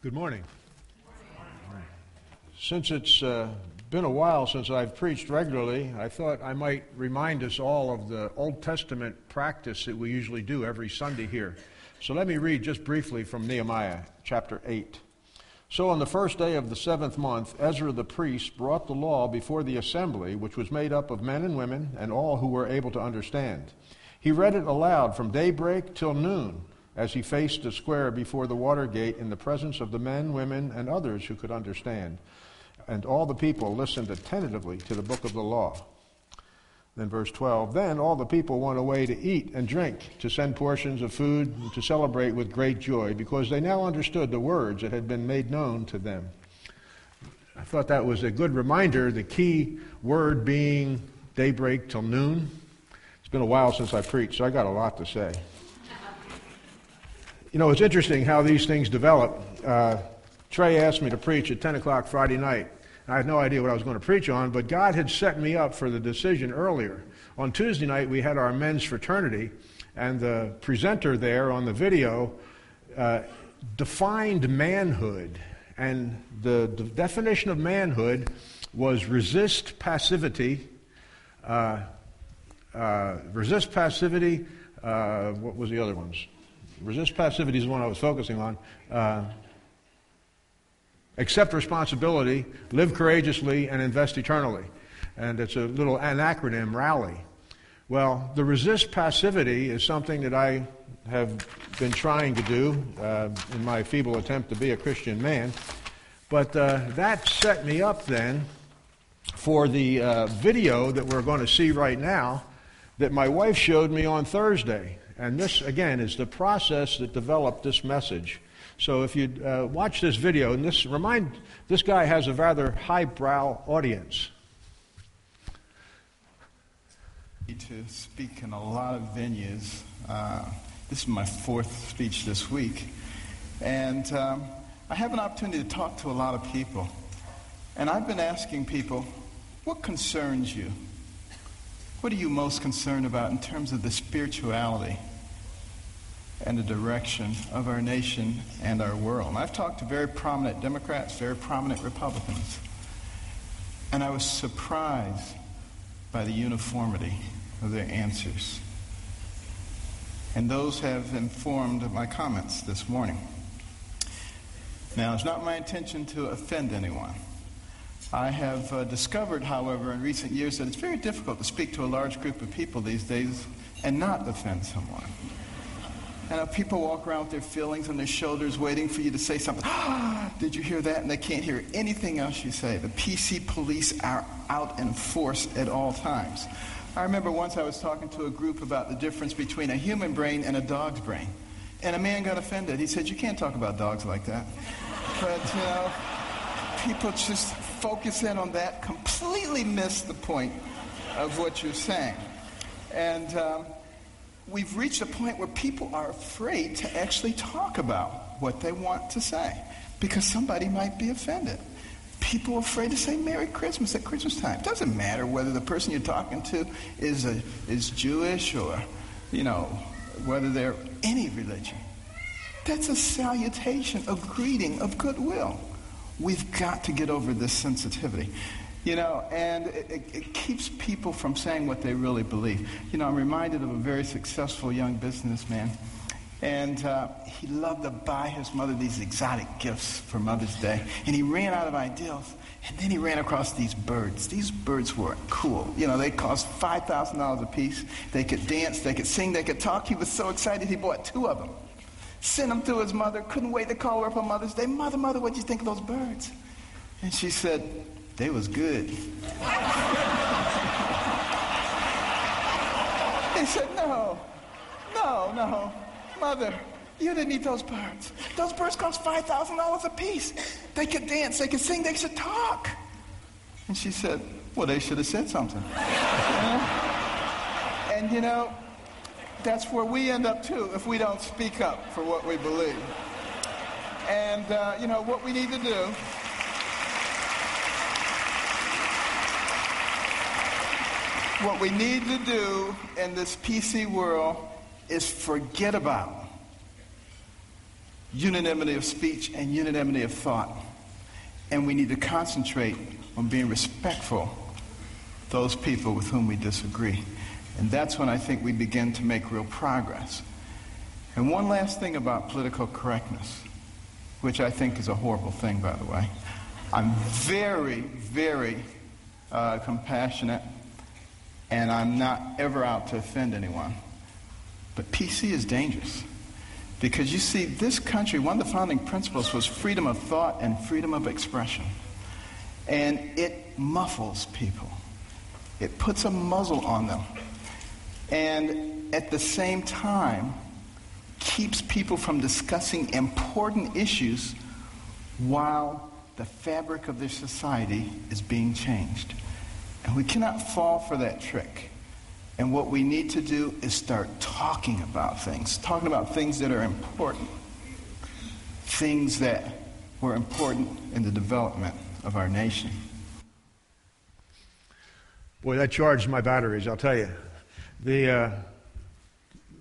Good morning. Since it's uh, been a while since I've preached regularly, I thought I might remind us all of the Old Testament practice that we usually do every Sunday here. So let me read just briefly from Nehemiah chapter 8. So on the first day of the seventh month, Ezra the priest brought the law before the assembly, which was made up of men and women and all who were able to understand. He read it aloud from daybreak till noon as he faced the square before the water gate in the presence of the men, women, and others who could understand. And all the people listened attentively to the book of the law. Then, verse 12 Then all the people went away to eat and drink, to send portions of food, and to celebrate with great joy, because they now understood the words that had been made known to them. I thought that was a good reminder, the key word being daybreak till noon. It's been a while since I preached, so I got a lot to say. You know, it's interesting how these things develop. Uh, Trey asked me to preach at 10 o'clock Friday night. I had no idea what I was going to preach on, but God had set me up for the decision earlier. On Tuesday night, we had our men's fraternity, and the presenter there on the video uh, defined manhood. And the, definition of manhood was resist passivity, uh, uh, resist passivity, uh, what was the other ones? Resist passivity is the one I was focusing on. Uh, accept responsibility, live courageously, and invest eternally. And it's a little an acronym, RALLY. Well, the resist passivity is something that I have been trying to do uh, in my feeble attempt to be a Christian man. But uh, that set me up then for the uh, video that we're going to see right now that my wife showed me on Thursday. And this, again, is the process that developed this message. So if you uh, watch this video, and this remind this guy has a rather highbrow audience. To speak in a lot of venues. Uh, this is my fourth speech this week, and um, I have an opportunity to talk to a lot of people. And I've been asking people, what concerns you? What are you most concerned about in terms of the spirituality and the direction of our nation and our world. And I've talked to very prominent Democrats, very prominent Republicans, and I was surprised by the uniformity of their answers. And those have informed my comments this morning. Now, it's not my intention to offend anyone. I have uh, discovered, however, in recent years that it's very difficult to speak to a large group of people these days and not offend someone. And people walk around with their feelings on their shoulders waiting for you to say something. Ah, did you hear that? And they can't hear anything else you say. The PC police are out in force at all times. I remember once I was talking to a group about the difference between a human brain and a dog's brain. And a man got offended. He said, You can't talk about dogs like that. But, you know, people just focus in on that, completely miss the point of what you're saying. And, um, we've reached a point where people are afraid to actually talk about what they want to say because somebody might be offended. People are afraid to say Merry Christmas at Christmas time. It doesn't matter whether the person you're talking to is, a, is Jewish or, you know, whether they're any religion. That's a salutation, a greeting of goodwill. We've got to get over this sensitivity. You know, and it, it, keeps people from saying what they really believe. You know, I'm reminded of a very successful young businessman, and uh, he loved to buy his mother these exotic gifts for Mother's Day, and he ran out of ideals. And then he ran across these birds. These birds were cool. You know, they cost $5,000 a piece. They could dance, they could sing, they could talk. He was so excited he bought two of them. Sent them to his mother, couldn't wait to call her up on Mother's Day. Mother, mother, what'd you think of those birds? And she said, they was good. he said, no, no, no. Mother, you didn't eat those birds. Those birds cost $5,000 a piece. They could dance, they could sing, they could talk. And she said, well, they should have said something. and you know, that's where we end up too if we don't speak up for what we believe. And, uh, you know, what we need to do What we need to do in this PC world is forget about unanimity of speech and unanimity of thought. And we need to concentrate on being respectful those people with whom we disagree. And that's when I think we begin to make real progress. And one last thing about political correctness, which I think is a horrible thing, by the way. I'm very, very uh, compassionate, and I'm not ever out to offend anyone. But PC is dangerous. Because you see, this country, one of the founding principles was freedom of thought and freedom of expression. And it muffles people, it puts a muzzle on them. And at the same time, keeps people from discussing important issues while the fabric of their society is being changed. And we cannot fall for that trick. And what we need to do is start talking about things, talking about things that are important, things that were important in the development of our nation. Boy, that charged my batteries, I'll tell you. The uh,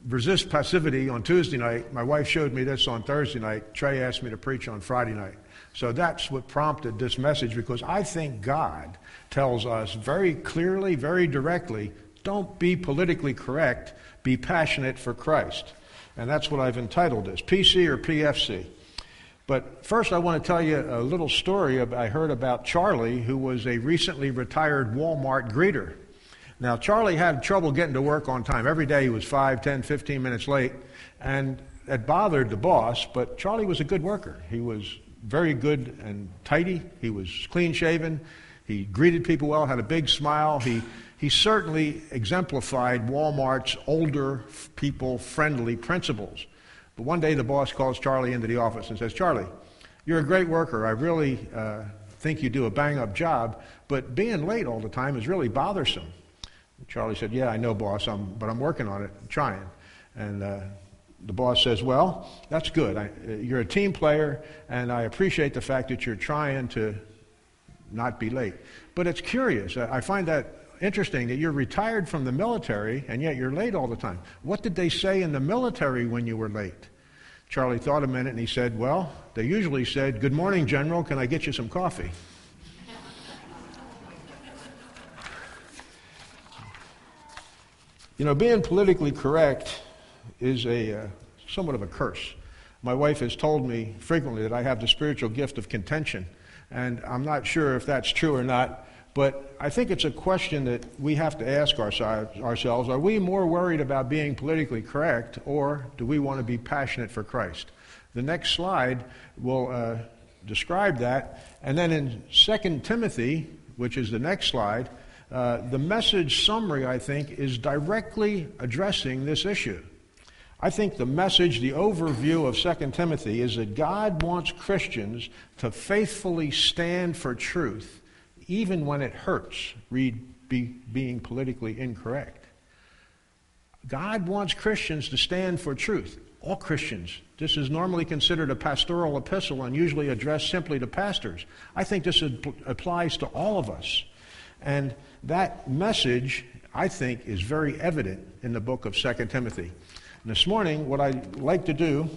resist passivity on Tuesday night, my wife showed me this on Thursday night. Trey asked me to preach on Friday night. So that's what prompted this message because I think God tells us very clearly, very directly don't be politically correct, be passionate for Christ. And that's what I've entitled this PC or PFC. But first, I want to tell you a little story I heard about Charlie, who was a recently retired Walmart greeter. Now, Charlie had trouble getting to work on time. Every day he was 5, 10, 15 minutes late. And it bothered the boss, but Charlie was a good worker. He was very good and tidy. He was clean shaven. He greeted people well, had a big smile. He he certainly exemplified Walmart's older people friendly principles. But one day the boss calls Charlie into the office and says, Charlie, you're a great worker. I really uh, think you do a bang up job, but being late all the time is really bothersome. Charlie said, Yeah, I know, boss, I'm, but I'm working on it, trying. And uh, the boss says, Well, that's good. I, you're a team player, and I appreciate the fact that you're trying to not be late. But it's curious. I find that interesting that you're retired from the military and yet you're late all the time. What did they say in the military when you were late? Charlie thought a minute and he said, Well, they usually said, Good morning, General, can I get you some coffee? You know, being politically correct is a uh, somewhat of a curse. My wife has told me frequently that I have the spiritual gift of contention, and I'm not sure if that's true or not. But I think it's a question that we have to ask ourselves are we more worried about being politically correct, or do we want to be passionate for Christ? The next slide will uh, describe that. And then in 2 Timothy, which is the next slide, uh, the message summary, I think, is directly addressing this issue. I think the message, the overview of 2 Timothy is that God wants Christians to faithfully stand for truth even when it hurts, read be, being politically incorrect. God wants Christians to stand for truth. All Christians. This is normally considered a pastoral epistle and usually addressed simply to pastors. I think this applies to all of us. And that message, I think, is very evident in the book of 2 Timothy. And this morning, what I'd like to do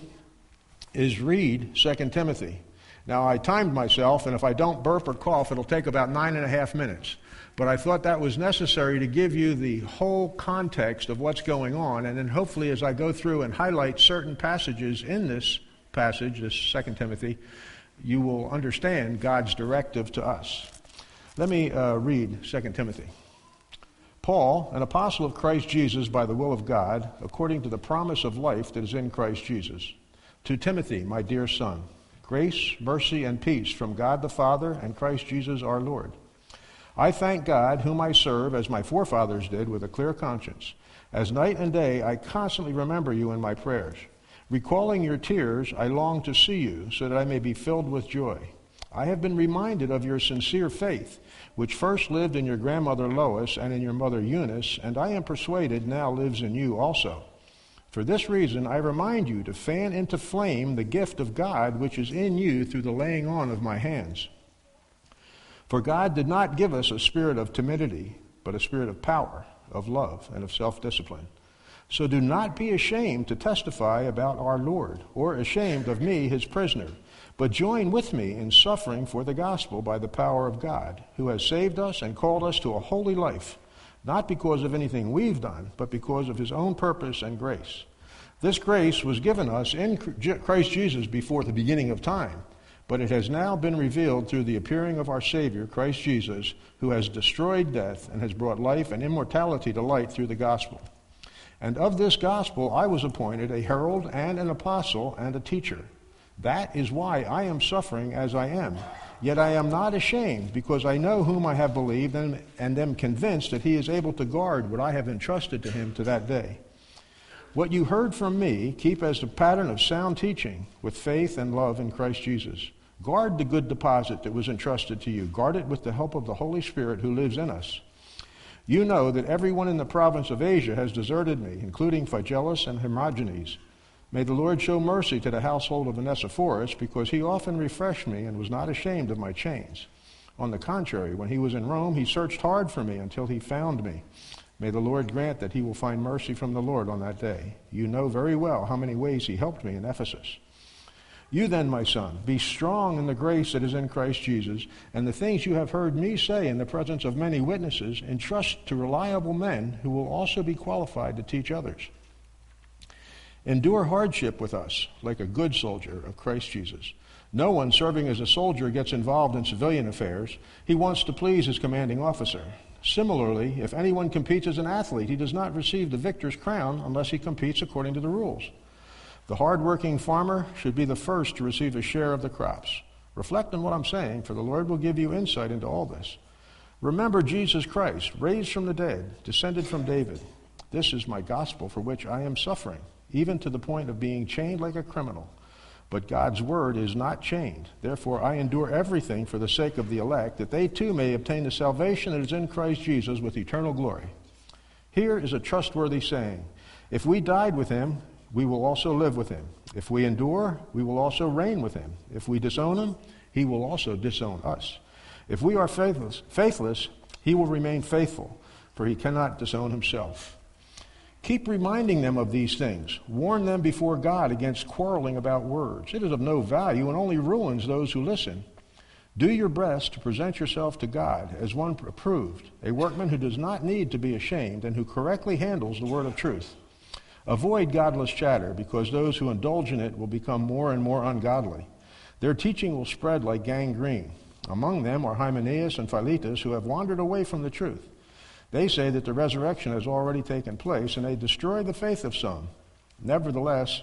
is read 2 Timothy. Now, I timed myself, and if I don't burp or cough, it'll take about nine and a half minutes. But I thought that was necessary to give you the whole context of what's going on, and then hopefully, as I go through and highlight certain passages in this passage, this Second Timothy, you will understand God's directive to us. Let me uh, read 2 Timothy. Paul, an apostle of Christ Jesus by the will of God, according to the promise of life that is in Christ Jesus, to Timothy, my dear son Grace, mercy, and peace from God the Father and Christ Jesus our Lord. I thank God, whom I serve, as my forefathers did, with a clear conscience. As night and day, I constantly remember you in my prayers. Recalling your tears, I long to see you, so that I may be filled with joy. I have been reminded of your sincere faith, which first lived in your grandmother Lois and in your mother Eunice, and I am persuaded now lives in you also. For this reason, I remind you to fan into flame the gift of God which is in you through the laying on of my hands. For God did not give us a spirit of timidity, but a spirit of power, of love, and of self discipline. So do not be ashamed to testify about our Lord, or ashamed of me, his prisoner, but join with me in suffering for the gospel by the power of God, who has saved us and called us to a holy life, not because of anything we've done, but because of his own purpose and grace. This grace was given us in Christ Jesus before the beginning of time but it has now been revealed through the appearing of our Savior, Christ Jesus, who has destroyed death and has brought life and immortality to light through the gospel. And of this gospel I was appointed a herald and an apostle and a teacher. That is why I am suffering as I am. Yet I am not ashamed, because I know whom I have believed and, and am convinced that he is able to guard what I have entrusted to him to that day. What you heard from me, keep as the pattern of sound teaching with faith and love in Christ Jesus. Guard the good deposit that was entrusted to you. Guard it with the help of the Holy Spirit who lives in us. You know that everyone in the province of Asia has deserted me, including Phygelus and Hermogenes. May the Lord show mercy to the household of Onesiphorus, because he often refreshed me and was not ashamed of my chains. On the contrary, when he was in Rome, he searched hard for me until he found me. May the Lord grant that he will find mercy from the Lord on that day. You know very well how many ways he helped me in Ephesus. You then, my son, be strong in the grace that is in Christ Jesus, and the things you have heard me say in the presence of many witnesses, entrust to reliable men who will also be qualified to teach others. Endure hardship with us, like a good soldier of Christ Jesus. No one serving as a soldier gets involved in civilian affairs. He wants to please his commanding officer. Similarly, if anyone competes as an athlete, he does not receive the victor's crown unless he competes according to the rules. The hardworking farmer should be the first to receive a share of the crops. Reflect on what I'm saying, for the Lord will give you insight into all this. Remember Jesus Christ, raised from the dead, descended from David. This is my gospel for which I am suffering, even to the point of being chained like a criminal. But God's word is not chained. Therefore, I endure everything for the sake of the elect, that they too may obtain the salvation that is in Christ Jesus with eternal glory. Here is a trustworthy saying If we died with him, we will also live with him. If we endure, we will also reign with him. If we disown him, he will also disown us. If we are faithless, faithless, he will remain faithful, for he cannot disown himself. Keep reminding them of these things. Warn them before God against quarreling about words. It is of no value and only ruins those who listen. Do your best to present yourself to God as one approved, a workman who does not need to be ashamed and who correctly handles the word of truth. Avoid godless chatter, because those who indulge in it will become more and more ungodly. Their teaching will spread like gangrene. Among them are Hymenaeus and Philetus, who have wandered away from the truth. They say that the resurrection has already taken place, and they destroy the faith of some. Nevertheless,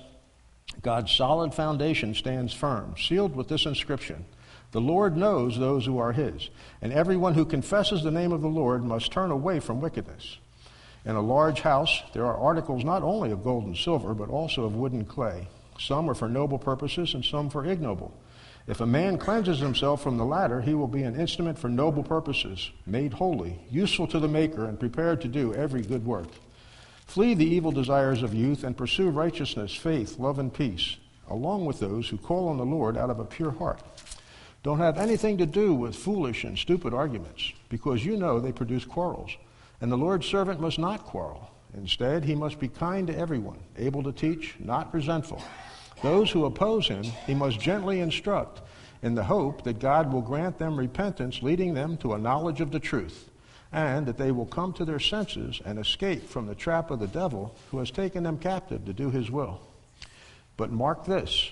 God's solid foundation stands firm, sealed with this inscription The Lord knows those who are his, and everyone who confesses the name of the Lord must turn away from wickedness. In a large house, there are articles not only of gold and silver, but also of wood and clay. Some are for noble purposes, and some for ignoble. If a man cleanses himself from the latter, he will be an instrument for noble purposes, made holy, useful to the Maker, and prepared to do every good work. Flee the evil desires of youth and pursue righteousness, faith, love, and peace, along with those who call on the Lord out of a pure heart. Don't have anything to do with foolish and stupid arguments, because you know they produce quarrels. And the Lord's servant must not quarrel. Instead, he must be kind to everyone, able to teach, not resentful. Those who oppose him, he must gently instruct in the hope that God will grant them repentance, leading them to a knowledge of the truth, and that they will come to their senses and escape from the trap of the devil who has taken them captive to do his will. But mark this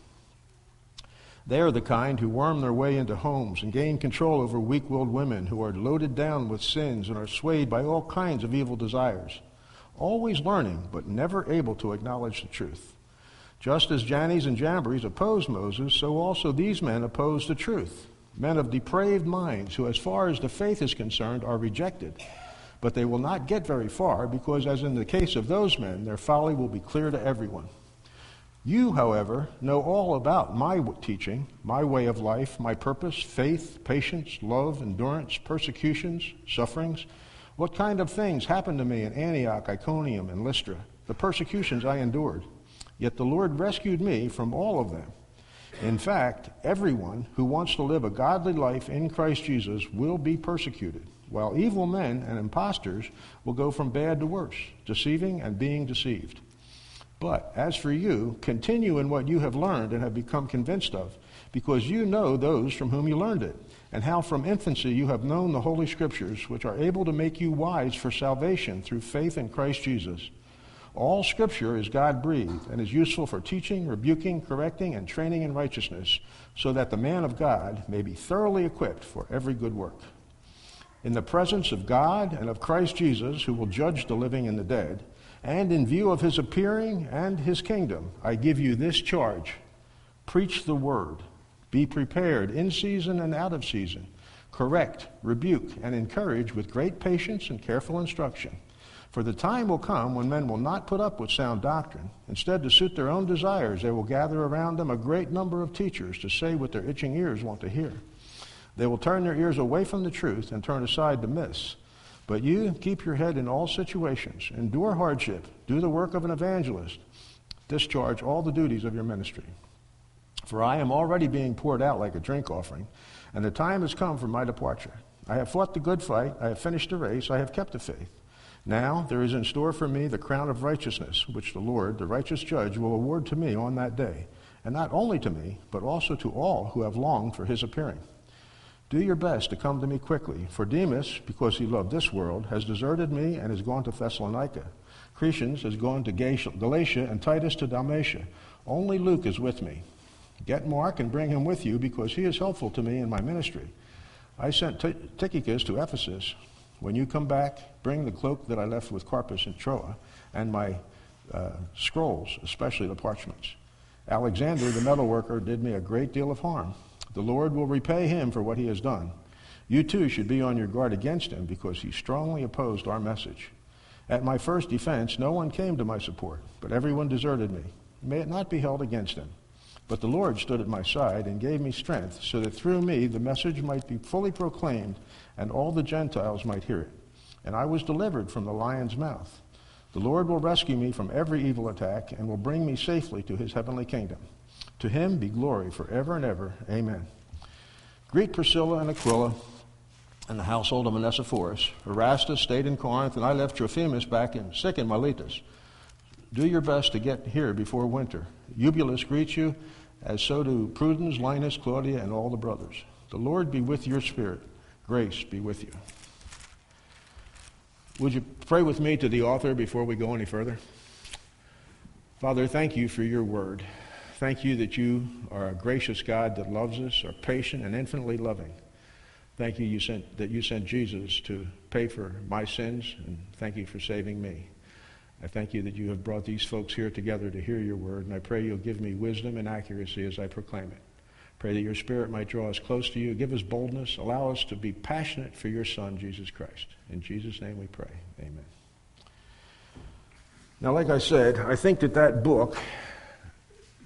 They are the kind who worm their way into homes and gain control over weak willed women who are loaded down with sins and are swayed by all kinds of evil desires, always learning but never able to acknowledge the truth. Just as Jannes and Jambres opposed Moses, so also these men oppose the truth. Men of depraved minds who, as far as the faith is concerned, are rejected. But they will not get very far because, as in the case of those men, their folly will be clear to everyone. You, however, know all about my teaching, my way of life, my purpose, faith, patience, love, endurance, persecutions, sufferings, what kind of things happened to me in Antioch, Iconium, and Lystra, the persecutions I endured. Yet the Lord rescued me from all of them. In fact, everyone who wants to live a godly life in Christ Jesus will be persecuted, while evil men and impostors will go from bad to worse, deceiving and being deceived. But as for you, continue in what you have learned and have become convinced of, because you know those from whom you learned it, and how from infancy you have known the Holy Scriptures, which are able to make you wise for salvation through faith in Christ Jesus. All Scripture is God breathed and is useful for teaching, rebuking, correcting, and training in righteousness, so that the man of God may be thoroughly equipped for every good work. In the presence of God and of Christ Jesus, who will judge the living and the dead, and in view of his appearing and his kingdom, I give you this charge preach the word, be prepared in season and out of season, correct, rebuke, and encourage with great patience and careful instruction. For the time will come when men will not put up with sound doctrine. Instead, to suit their own desires, they will gather around them a great number of teachers to say what their itching ears want to hear. They will turn their ears away from the truth and turn aside to myths. But you keep your head in all situations, endure hardship, do the work of an evangelist, discharge all the duties of your ministry. For I am already being poured out like a drink offering, and the time has come for my departure. I have fought the good fight, I have finished the race, I have kept the faith. Now there is in store for me the crown of righteousness, which the Lord, the righteous judge, will award to me on that day, and not only to me, but also to all who have longed for his appearing. Do your best to come to me quickly, for Demas, because he loved this world, has deserted me and has gone to Thessalonica. Crescens has gone to Galatia, and Titus to Dalmatia. Only Luke is with me. Get Mark and bring him with you, because he is helpful to me in my ministry. I sent Tychicus to Ephesus. When you come back, bring the cloak that I left with Carpus in Troa, and my uh, scrolls, especially the parchments. Alexander, the metalworker, did me a great deal of harm. The Lord will repay him for what he has done. You too should be on your guard against him because he strongly opposed our message. At my first defense, no one came to my support, but everyone deserted me. May it not be held against him. But the Lord stood at my side and gave me strength so that through me the message might be fully proclaimed and all the Gentiles might hear it. And I was delivered from the lion's mouth. The Lord will rescue me from every evil attack and will bring me safely to his heavenly kingdom. To him be glory forever and ever. Amen. Greet Priscilla and Aquila and the household of Onesiphorus. Erastus stayed in Corinth, and I left Trophimus back in, sick in Miletus. Do your best to get here before winter. Eubulus greets you, as so do Prudens, Linus, Claudia, and all the brothers. The Lord be with your spirit. Grace be with you. Would you pray with me to the author before we go any further? Father, thank you for your word. Thank you that you are a gracious God that loves us, are patient and infinitely loving. Thank you, you sent, that you sent Jesus to pay for my sins, and thank you for saving me. I thank you that you have brought these folks here together to hear your word, and I pray you'll give me wisdom and accuracy as I proclaim it. Pray that your spirit might draw us close to you, give us boldness, allow us to be passionate for your Son, Jesus Christ. In Jesus' name we pray. Amen. Now, like I said, I think that that book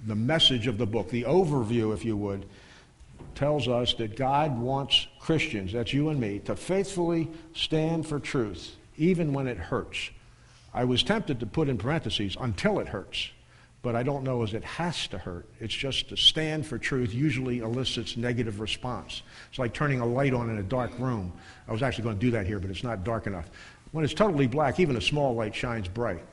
the message of the book, the overview, if you would, tells us that God wants Christians, that's you and me, to faithfully stand for truth, even when it hurts. I was tempted to put in parentheses, until it hurts. But I don't know as it has to hurt. It's just to stand for truth usually elicits negative response. It's like turning a light on in a dark room. I was actually going to do that here, but it's not dark enough. When it's totally black, even a small light shines bright.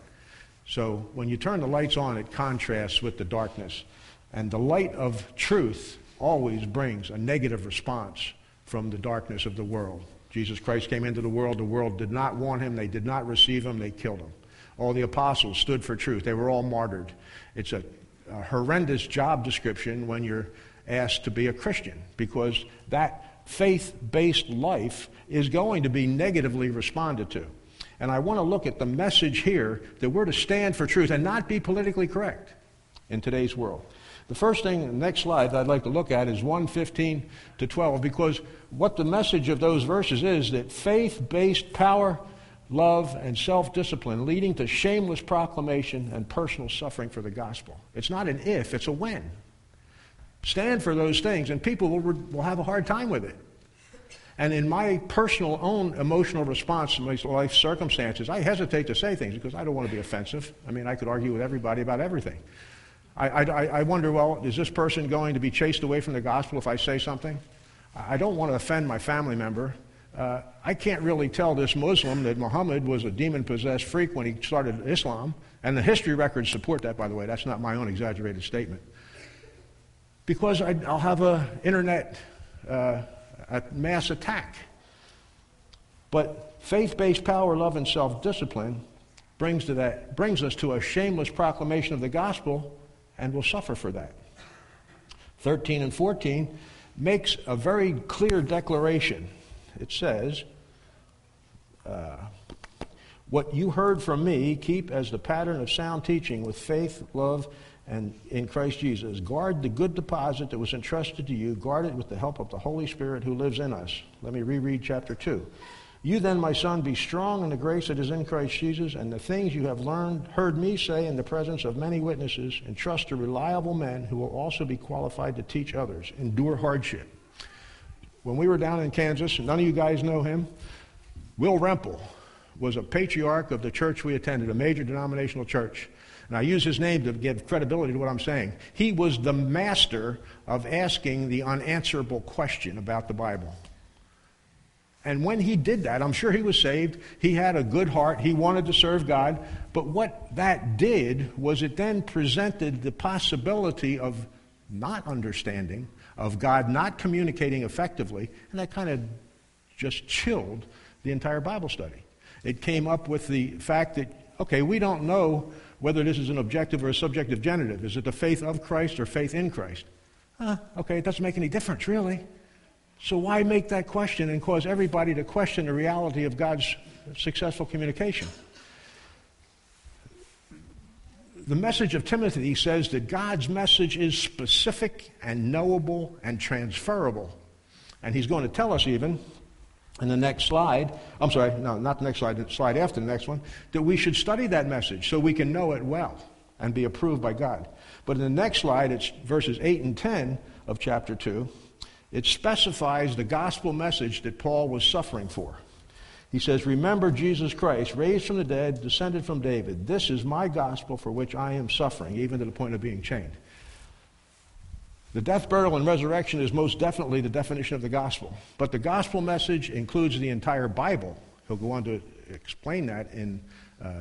So when you turn the lights on, it contrasts with the darkness. And the light of truth always brings a negative response from the darkness of the world. Jesus Christ came into the world. The world did not want him. They did not receive him. They killed him. All the apostles stood for truth. They were all martyred. It's a, a horrendous job description when you're asked to be a Christian because that faith based life is going to be negatively responded to. And I want to look at the message here that we're to stand for truth and not be politically correct in today's world. The first thing, the next slide that I'd like to look at is 115 to 12, because what the message of those verses is that faith based power love, and self discipline, leading to shameless proclamation and personal suffering for the gospel. It's not an if, it's a when. Stand for those things, and people will, will have a hard time with it. And in my personal own emotional response to my life circumstances, I hesitate to say things because I don't want to be offensive. I mean, I could argue with everybody about everything. I, I, I wonder, well, is this person going to be chased away from the gospel if I say something? I don't want to offend my family member. Uh, I can't really tell this Muslim that Muhammad was a demon possessed freak when he started Islam. And the history records support that, by the way. That's not my own exaggerated statement. Because I, will have an internet uh, a mass attack. But faith based power, love, and self discipline brings, to that, brings us to a shameless proclamation of the gospel, and we'll suffer for that. 13 and 14 makes a very clear declaration. It says, uh, What you heard from me, keep as the pattern of sound teaching with faith, love, and in Christ Jesus. Guard the good deposit that was entrusted to you. Guard it with the help of the Holy Spirit who lives in us. Let me reread chapter 2. You then, my son, be strong in the grace that is in Christ Jesus, and the things you have learned, heard me say in the presence of many witnesses, entrust to reliable men who will also be qualified to teach others. Endure hardship. When we were down in Kansas, none of you guys know him, Will Rempel was a patriarch of the church we attended, a major denominational church. And I use his name to give credibility to what I'm saying. He was the master of asking the unanswerable question about the Bible. And when he did that, I'm sure he was saved. He had a good heart. He wanted to serve God. But what that did was it then presented the possibility of not understanding, of God not communicating effectively, and that kind of just chilled the entire Bible study. It came up with the fact that, okay, we don't know whether this is an objective or a subjective genitive. Is it the faith of Christ or faith in Christ? Huh, okay, it doesn't make any difference, really. So why make that question and cause everybody to question the reality of God's successful communication? The message of Timothy—he says that God's message is specific and knowable and transferable. And he's going to tell us even in the next slide, I'm sorry, no, not the next slide, the slide after the next one, that we should study that message so we can know it well and be approved by God. But in the next slide, it's verses 8 and 10 of chapter 2. It specifies the gospel message that Paul was suffering for. He says, Remember Jesus Christ, raised from the dead, descended from David. This is my gospel for which I am suffering, even to the point of being chained. The death, burial, and resurrection is most definitely the definition of the gospel. But the gospel message includes the entire Bible. He'll go on to explain that in uh,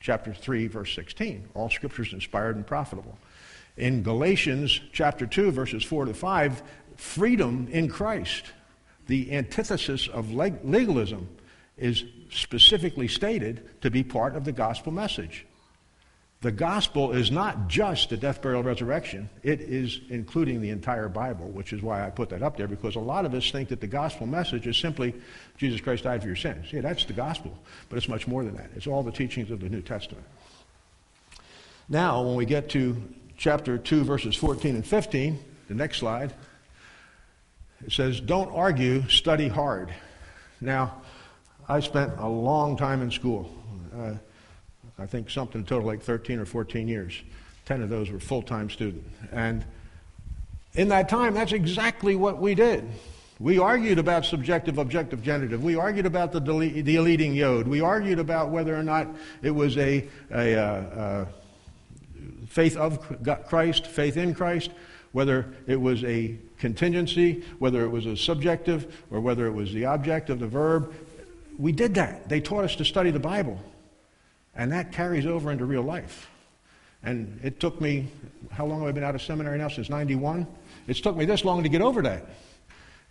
chapter 3, verse 16. All scripture is inspired and profitable. In Galatians chapter 2, verses 4 to 5, freedom in Christ, the antithesis of legalism, is specifically stated to be part of the gospel message. The gospel is not just the death, burial, resurrection. It is including the entire Bible, which is why I put that up there, because a lot of us think that the gospel message is simply Jesus Christ died for your sins. Yeah, that's the gospel, but it's much more than that. It's all the teachings of the New Testament. Now, when we get to chapter 2, verses 14 and 15, the next slide, it says, Don't argue, study hard. Now, I spent a long time in school. Uh, I think something total like 13 or 14 years. 10 of those were full time student. And in that time, that's exactly what we did. We argued about subjective, objective, genitive. We argued about the deleting yod. We argued about whether or not it was a, a, uh, a faith of Christ, faith in Christ, whether it was a contingency, whether it was a subjective, or whether it was the object of the verb. We did that. They taught us to study the Bible. And that carries over into real life. And it took me, how long have I been out of seminary now? Since 91? It's took me this long to get over that.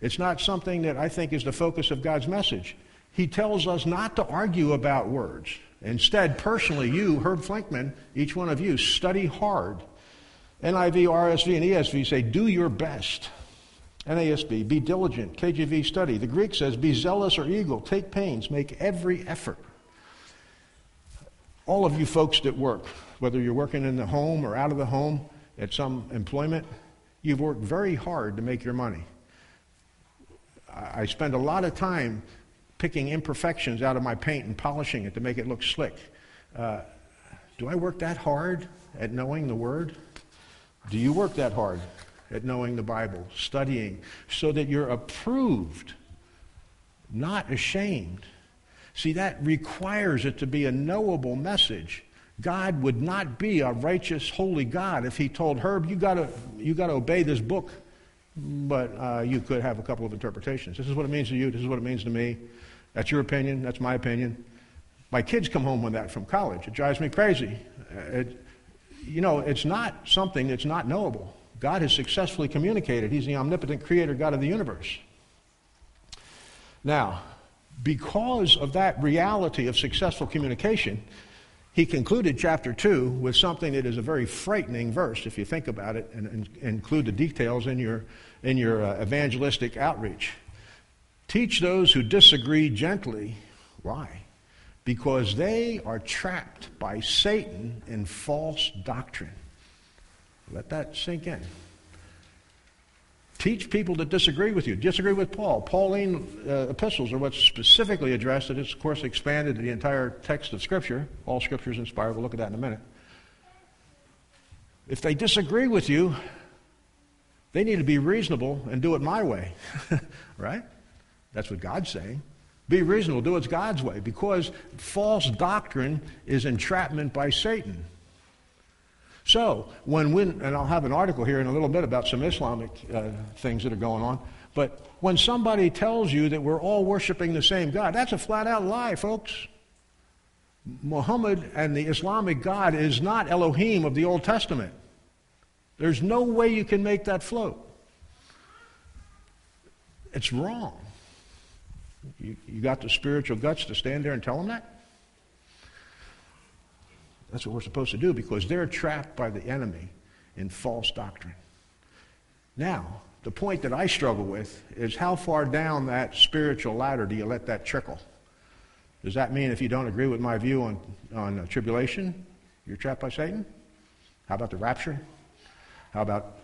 It's not something that I think is the focus of God's message. He tells us not to argue about words. Instead, personally, you, Herb Flinkman, each one of you, study hard. NIV, RSV, and ESV say, do your best. NASB, be diligent. KJV, study. The Greek says, be zealous or eager. Take pains. Make every effort all of you folks that work, whether you're working in the home or out of the home at some employment, you've worked very hard to make your money. I spend a lot of time picking imperfections out of my paint and polishing it to make it look slick. Uh, do I work that hard at knowing the Word? Do you work that hard at knowing the Bible, studying, so that you're approved, not ashamed? See, that requires it to be a knowable message. God would not be a righteous, holy God if he told Herb, you got you gotta obey this book, but uh, you could have a couple of interpretations. This is what it means to you, this is what it means to me. That's your opinion, that's my opinion. My kids come home with that from college. It drives me crazy. It, you know, it's not something that's not knowable. God has successfully communicated. He's the omnipotent creator God of the universe. Now, because of that reality of successful communication, he concluded chapter 2 with something that is a very frightening verse, if you think about it and, and include the details in your, in your uh, evangelistic outreach. Teach those who disagree gently. Why? Because they are trapped by Satan in false doctrine. Let that sink in. Teach people that disagree with you. Disagree with Paul. Pauline uh, epistles are what's specifically addressed. And it's, of course, expanded to the entire text of Scripture. All Scripture is inspired. We'll look at that in a minute. If they disagree with you, they need to be reasonable and do it my way. right? That's what God's saying. Be reasonable, do it God's way, because false doctrine is entrapment by Satan. So, when, when, and I'll have an article here in a little bit about some Islamic uh, things that are going on, but when somebody tells you that we're all worshiping the same God, that's a flat out lie, folks. Muhammad and the Islamic God is not Elohim of the Old Testament. There's no way you can make that float. It's wrong. You, you got the spiritual guts to stand there and tell them that? That's what we're supposed to do because they're trapped by the enemy in false doctrine. Now, the point that I struggle with is how far down that spiritual ladder do you let that trickle? Does that mean if you don't agree with my view on, on tribulation, you're trapped by Satan? How about the rapture? How about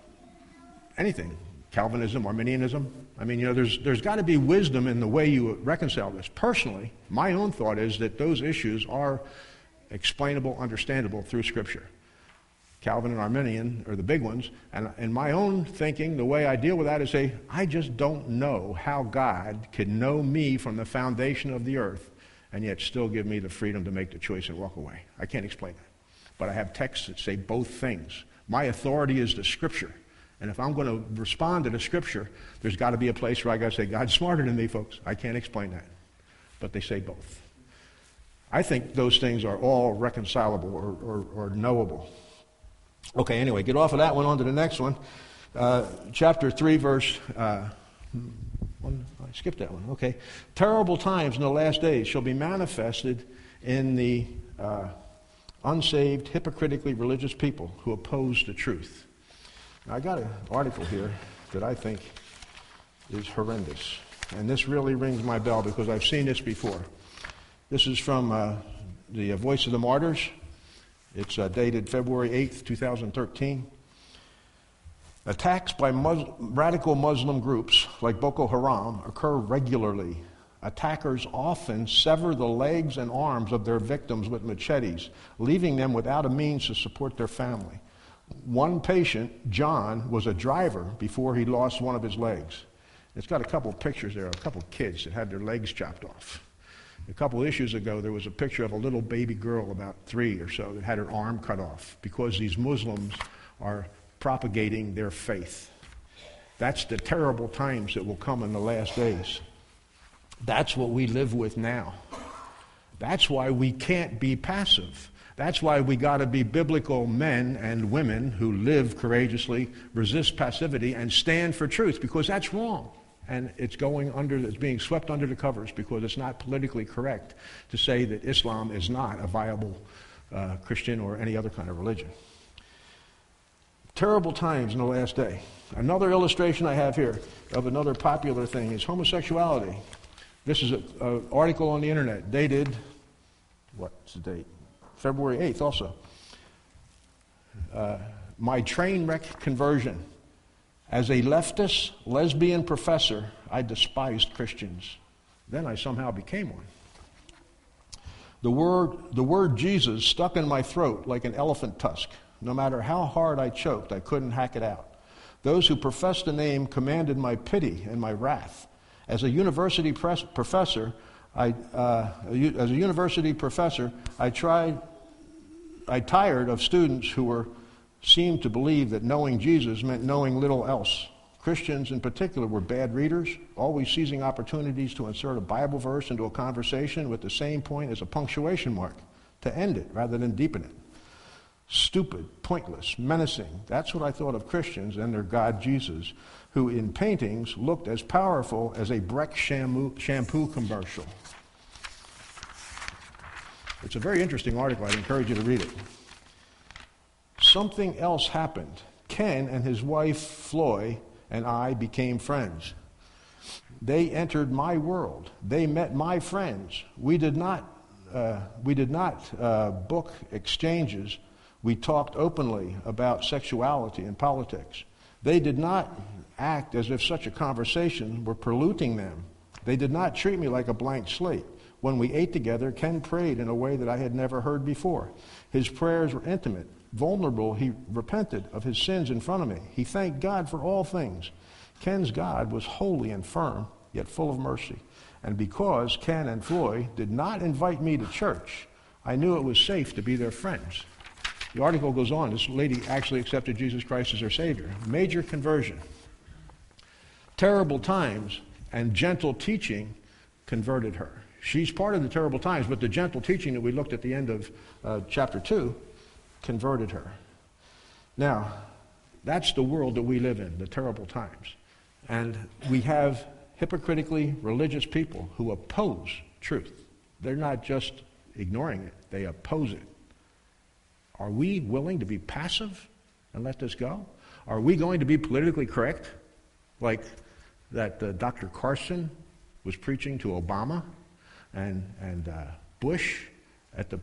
anything? Calvinism, Arminianism? I mean, you know, there's, there's got to be wisdom in the way you reconcile this. Personally, my own thought is that those issues are explainable, understandable through Scripture. Calvin and Arminian are the big ones. And in my own thinking, the way I deal with that is say, I just don't know how God can know me from the foundation of the earth and yet still give me the freedom to make the choice and walk away. I can't explain that. But I have texts that say both things. My authority is the Scripture. And if I'm going to respond to the Scripture, there's got to be a place where I got to say, God's smarter than me, folks. I can't explain that. But they say both. I think those things are all reconcilable or, or, or knowable. Okay, anyway, get off of that one, on to the next one. Uh, chapter 3, verse. Uh, one, I skipped that one. Okay. Terrible times in the last days shall be manifested in the uh, unsaved, hypocritically religious people who oppose the truth. Now, I got an article here that I think is horrendous. And this really rings my bell because I've seen this before. This is from uh, the Voice of the Martyrs. It's uh, dated February 8th, 2013. Attacks by Mus- radical Muslim groups like Boko Haram occur regularly. Attackers often sever the legs and arms of their victims with machetes, leaving them without a means to support their family. One patient, John, was a driver before he lost one of his legs. It's got a couple pictures there, of a couple kids that had their legs chopped off. A couple issues ago, there was a picture of a little baby girl, about three or so, that had her arm cut off because these Muslims are propagating their faith. That's the terrible times that will come in the last days. That's what we live with now. That's why we can't be passive. That's why we got to be biblical men and women who live courageously, resist passivity, and stand for truth because that's wrong and it's going under, it's being swept under the covers because it's not politically correct to say that Islam is not a viable uh, Christian or any other kind of religion. Terrible times in the last day. Another illustration I have here of another popular thing is homosexuality. This is an article on the internet dated, what's the date? February 8th also. Uh, my train wreck conversion. As a leftist lesbian professor, I despised Christians. Then I somehow became one. The word, the word Jesus stuck in my throat like an elephant tusk. No matter how hard I choked, I couldn't hack it out. Those who professed the name commanded my pity and my wrath. As a university press, professor, I, uh, as a university professor, I tried, I tired of students who were seemed to believe that knowing Jesus meant knowing little else. Christians in particular were bad readers, always seizing opportunities to insert a Bible verse into a conversation with the same point as a punctuation mark, to end it rather than deepen it. Stupid, pointless, menacing. That's what I thought of Christians and their God Jesus, who in paintings looked as powerful as a Breck shampoo, commercial. It's a very interesting article. I'd encourage you to read it. Something else happened. Ken and his wife, Floy, and I became friends. They entered my world. They met my friends. We did not, uh, we did not uh, book exchanges. We talked openly about sexuality and politics. They did not act as if such a conversation were polluting them. They did not treat me like a blank slate. When we ate together, Ken prayed in a way that I had never heard before. His prayers were intimate vulnerable, he repented of his sins in front of me. He thanked God for all things. Ken's God was holy and firm, yet full of mercy. And because Ken and Floy did not invite me to church, I knew it was safe to be their friends. The article goes on. This lady actually accepted Jesus Christ as her Savior. Major conversion. Terrible times and gentle teaching converted her. She's part of the terrible times, but the gentle teaching that we looked at the end of uh, chapter 2 converted her. Now, that's the world that we live in, the terrible times. And we have hypocritically religious people who oppose truth. They're not just ignoring it, they oppose it. Are we willing to be passive and let this go? Are we going to be politically correct, like that uh, Dr. Carson was preaching to Obama and, and uh, Bush at the,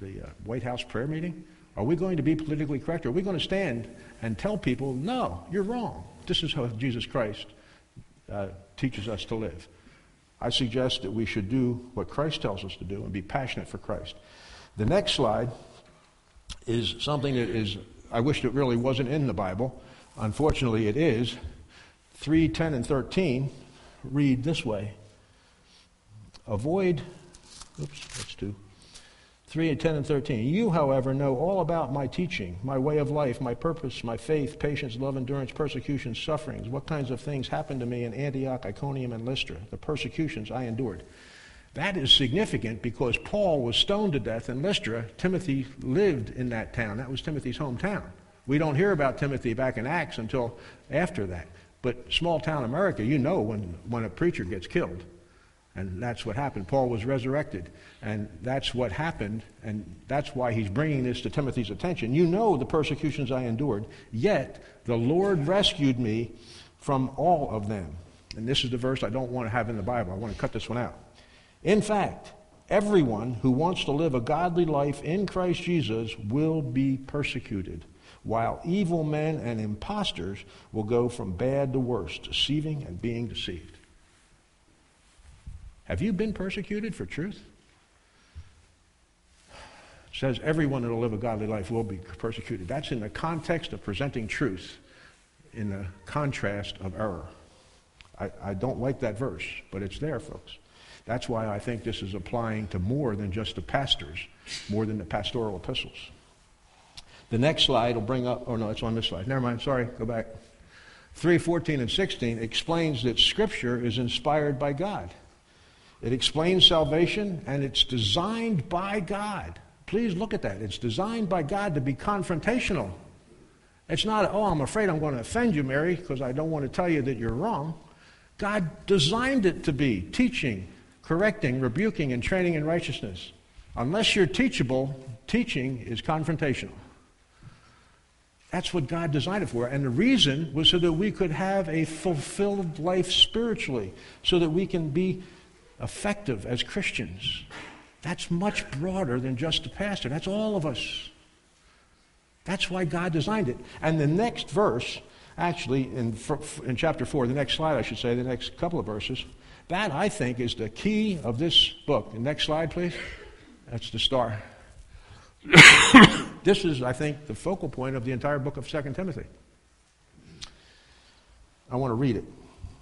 the uh, White House prayer meeting? Are we going to be politically correct? Or are we going to stand and tell people, no, you're wrong? This is how Jesus Christ uh, teaches us to live. I suggest that we should do what Christ tells us to do and be passionate for Christ. The next slide is something that is, I wish it really wasn't in the Bible. Unfortunately, it is. 3, 10, and 13 read this way Avoid, oops, that's 2. 3 and 10 and 13. You, however, know all about my teaching, my way of life, my purpose, my faith, patience, love, endurance, persecutions, sufferings, what kinds of things happened to me in Antioch, Iconium, and Lystra, the persecutions I endured. That is significant because Paul was stoned to death in Lystra. Timothy lived in that town. That was Timothy's hometown. We don't hear about Timothy back in Acts until after that. But small town America, you know when, when a preacher gets killed. And that's what happened. Paul was resurrected. And that's what happened. And that's why he's bringing this to Timothy's attention. You know the persecutions I endured, yet the Lord rescued me from all of them. And this is the verse I don't want to have in the Bible. I want to cut this one out. In fact, everyone who wants to live a godly life in Christ Jesus will be persecuted, while evil men and impostors will go from bad to worse, deceiving and being deceived. Have you been persecuted for truth? It says everyone that will live a godly life will be persecuted. That's in the context of presenting truth, in the contrast of error. I, I don't like that verse, but it's there, folks. That's why I think this is applying to more than just the pastors, more than the pastoral epistles. The next slide will bring up, oh no, it's on this slide. Never mind, sorry, go back. 3, 14, and 16 explains that Scripture is inspired by God. It explains salvation and it's designed by God. Please look at that. It's designed by God to be confrontational. It's not, oh, I'm afraid I'm going to offend you, Mary, because I don't want to tell you that you're wrong. God designed it to be teaching, correcting, rebuking, and training in righteousness. Unless you're teachable, teaching is confrontational. That's what God designed it for. And the reason was so that we could have a fulfilled life spiritually, so that we can be effective as Christians. That's much broader than just the pastor. That's all of us. That's why God designed it. And the next verse, actually, in, in chapter 4, the next slide, I should say, the next couple of verses, That, I think, is the key of this book. The next slide, please. That's the star. this is, I think, the focal point of the entire book of 2 Timothy. I want to read it.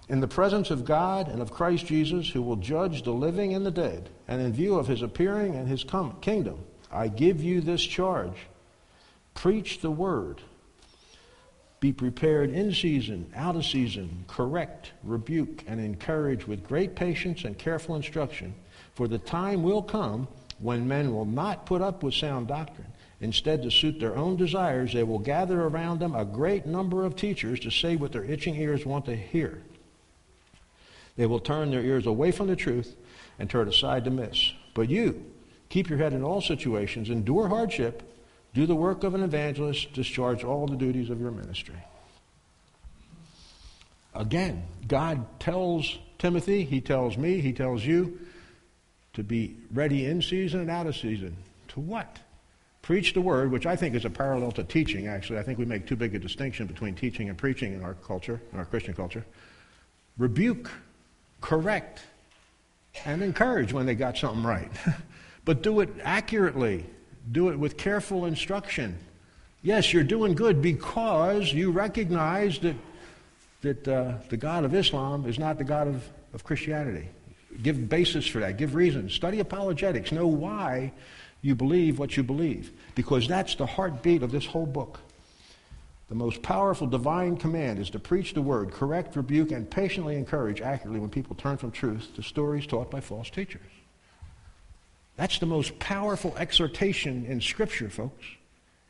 In the presence of God and of Christ Jesus, who will judge the living and the dead, and in view of his appearing and his kingdom, I give you this charge preach the word. Be prepared in season, out of season, correct, rebuke, and encourage with great patience and careful instruction. For the time will come when men will not put up with sound doctrine. Instead, to suit their own desires, they will gather around them a great number of teachers to say what their itching ears want to hear. They will turn their ears away from the truth and turn aside to miss. But you, keep your head in all situations, endure hardship, do the work of an evangelist, discharge all the duties of your ministry. Again, God tells Timothy, He tells me, He tells you to be ready in season and out of season. To what? Preach the word, which I think is a parallel to teaching, actually. I think we make too big a distinction between teaching and preaching in our culture, in our Christian culture. Rebuke, correct, and encourage when they got something right. but do it accurately, do it with careful instruction. Yes, you're doing good because you recognize that, that uh, the God of Islam is not the God of, of Christianity. Give basis for that. Give reasons. Study apologetics. Know why you believe what you believe. Because that's the heartbeat of this whole book. The most powerful divine command is to preach the word, correct, rebuke, and patiently encourage accurately when people turn from truth to stories taught by false teachers. That's the most powerful exhortation in Scripture, folks.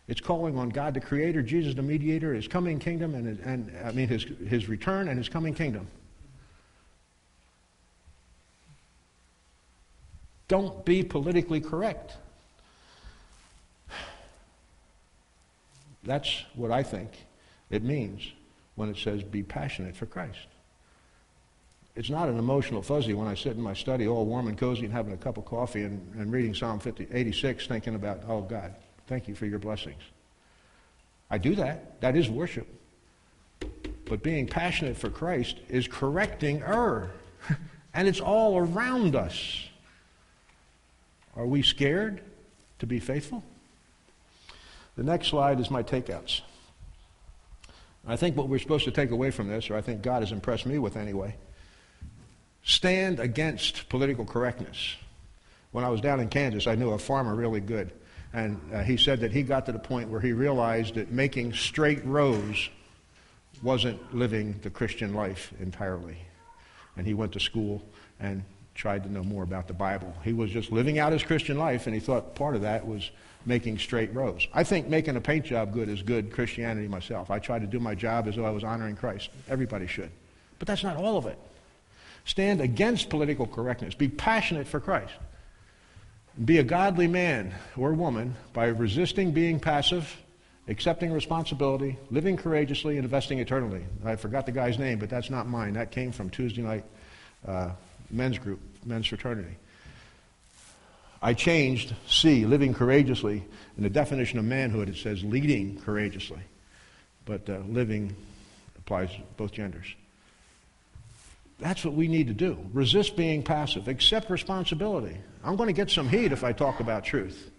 It's calling on God the Creator, Jesus the Mediator, His coming kingdom, and, and I mean His, His return and His coming kingdom. Don't be politically correct. That's what I think it means when it says be passionate for Christ. It's not an emotional fuzzy when I sit in my study all warm and cozy and having a cup of coffee and, and reading Psalm 50, 86 thinking about, oh God, thank you for your blessings. I do that. That is worship. But being passionate for Christ is correcting error. and it's all around us. Are we scared to be faithful? The next slide is my takeouts. I think what we're supposed to take away from this, or I think God has impressed me with anyway, stand against political correctness. When I was down in Kansas, I knew a farmer really good. And uh, he said that he got to the point where he realized that making straight rows wasn't living the Christian life entirely. And he went to school and tried to know more about the Bible. He was just living out his Christian life, and he thought part of that was making straight rows. I think making a paint job good is good Christianity myself. I try to do my job as though I was honoring Christ. Everybody should. But that's not all of it. Stand against political correctness. Be passionate for Christ. Be a godly man or woman by resisting being passive, accepting responsibility, living courageously, and investing eternally. I forgot the guy's name, but that's not mine. That came from Tuesday night uh, men's group, men's fraternity. I changed C, living courageously. In the definition of manhood, it says leading courageously. But uh, living applies both genders. That's what we need to do. Resist being passive. Accept responsibility. I'm going to get some heat if I talk about truth.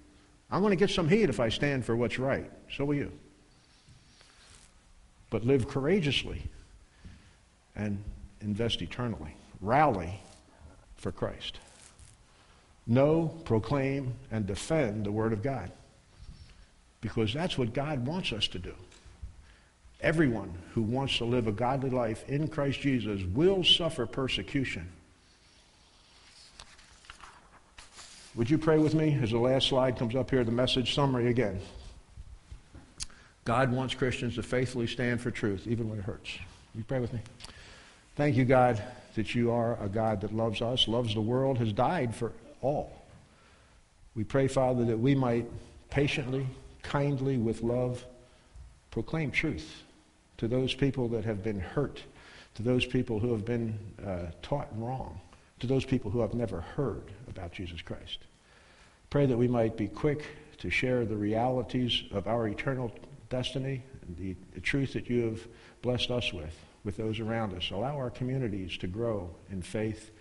I'm going to get some heat if I stand for what's right. So will you. But live courageously and invest eternally. Rally for Christ. Know, proclaim, and defend the Word of God. Because that's what God wants us to do. Everyone who wants to live a godly life in Christ Jesus will suffer persecution. Would you pray with me as the last slide comes up here, the message summary again? God wants Christians to faithfully stand for truth, even when it hurts. You pray with me? Thank you, God, that you are a God that loves us, loves the world, has died for all. We pray, Father, that we might patiently, kindly, with love, proclaim truth to those people that have been hurt, to those people who have been uh, taught wrong, to those people who have never heard about Jesus Christ. Pray that we might be quick to share the realities of our eternal destiny, the, the truth that you have blessed us with with those around us. Allow our communities to grow in faith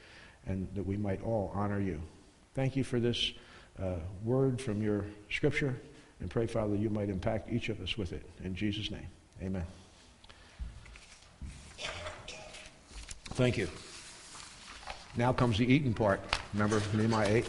and that we might all honor you. Thank you for this uh, word from your scripture, and pray, Father, you might impact each of us with it. In Jesus' name, amen. Thank you. Now comes the eating part. Remember Nehemiah 8?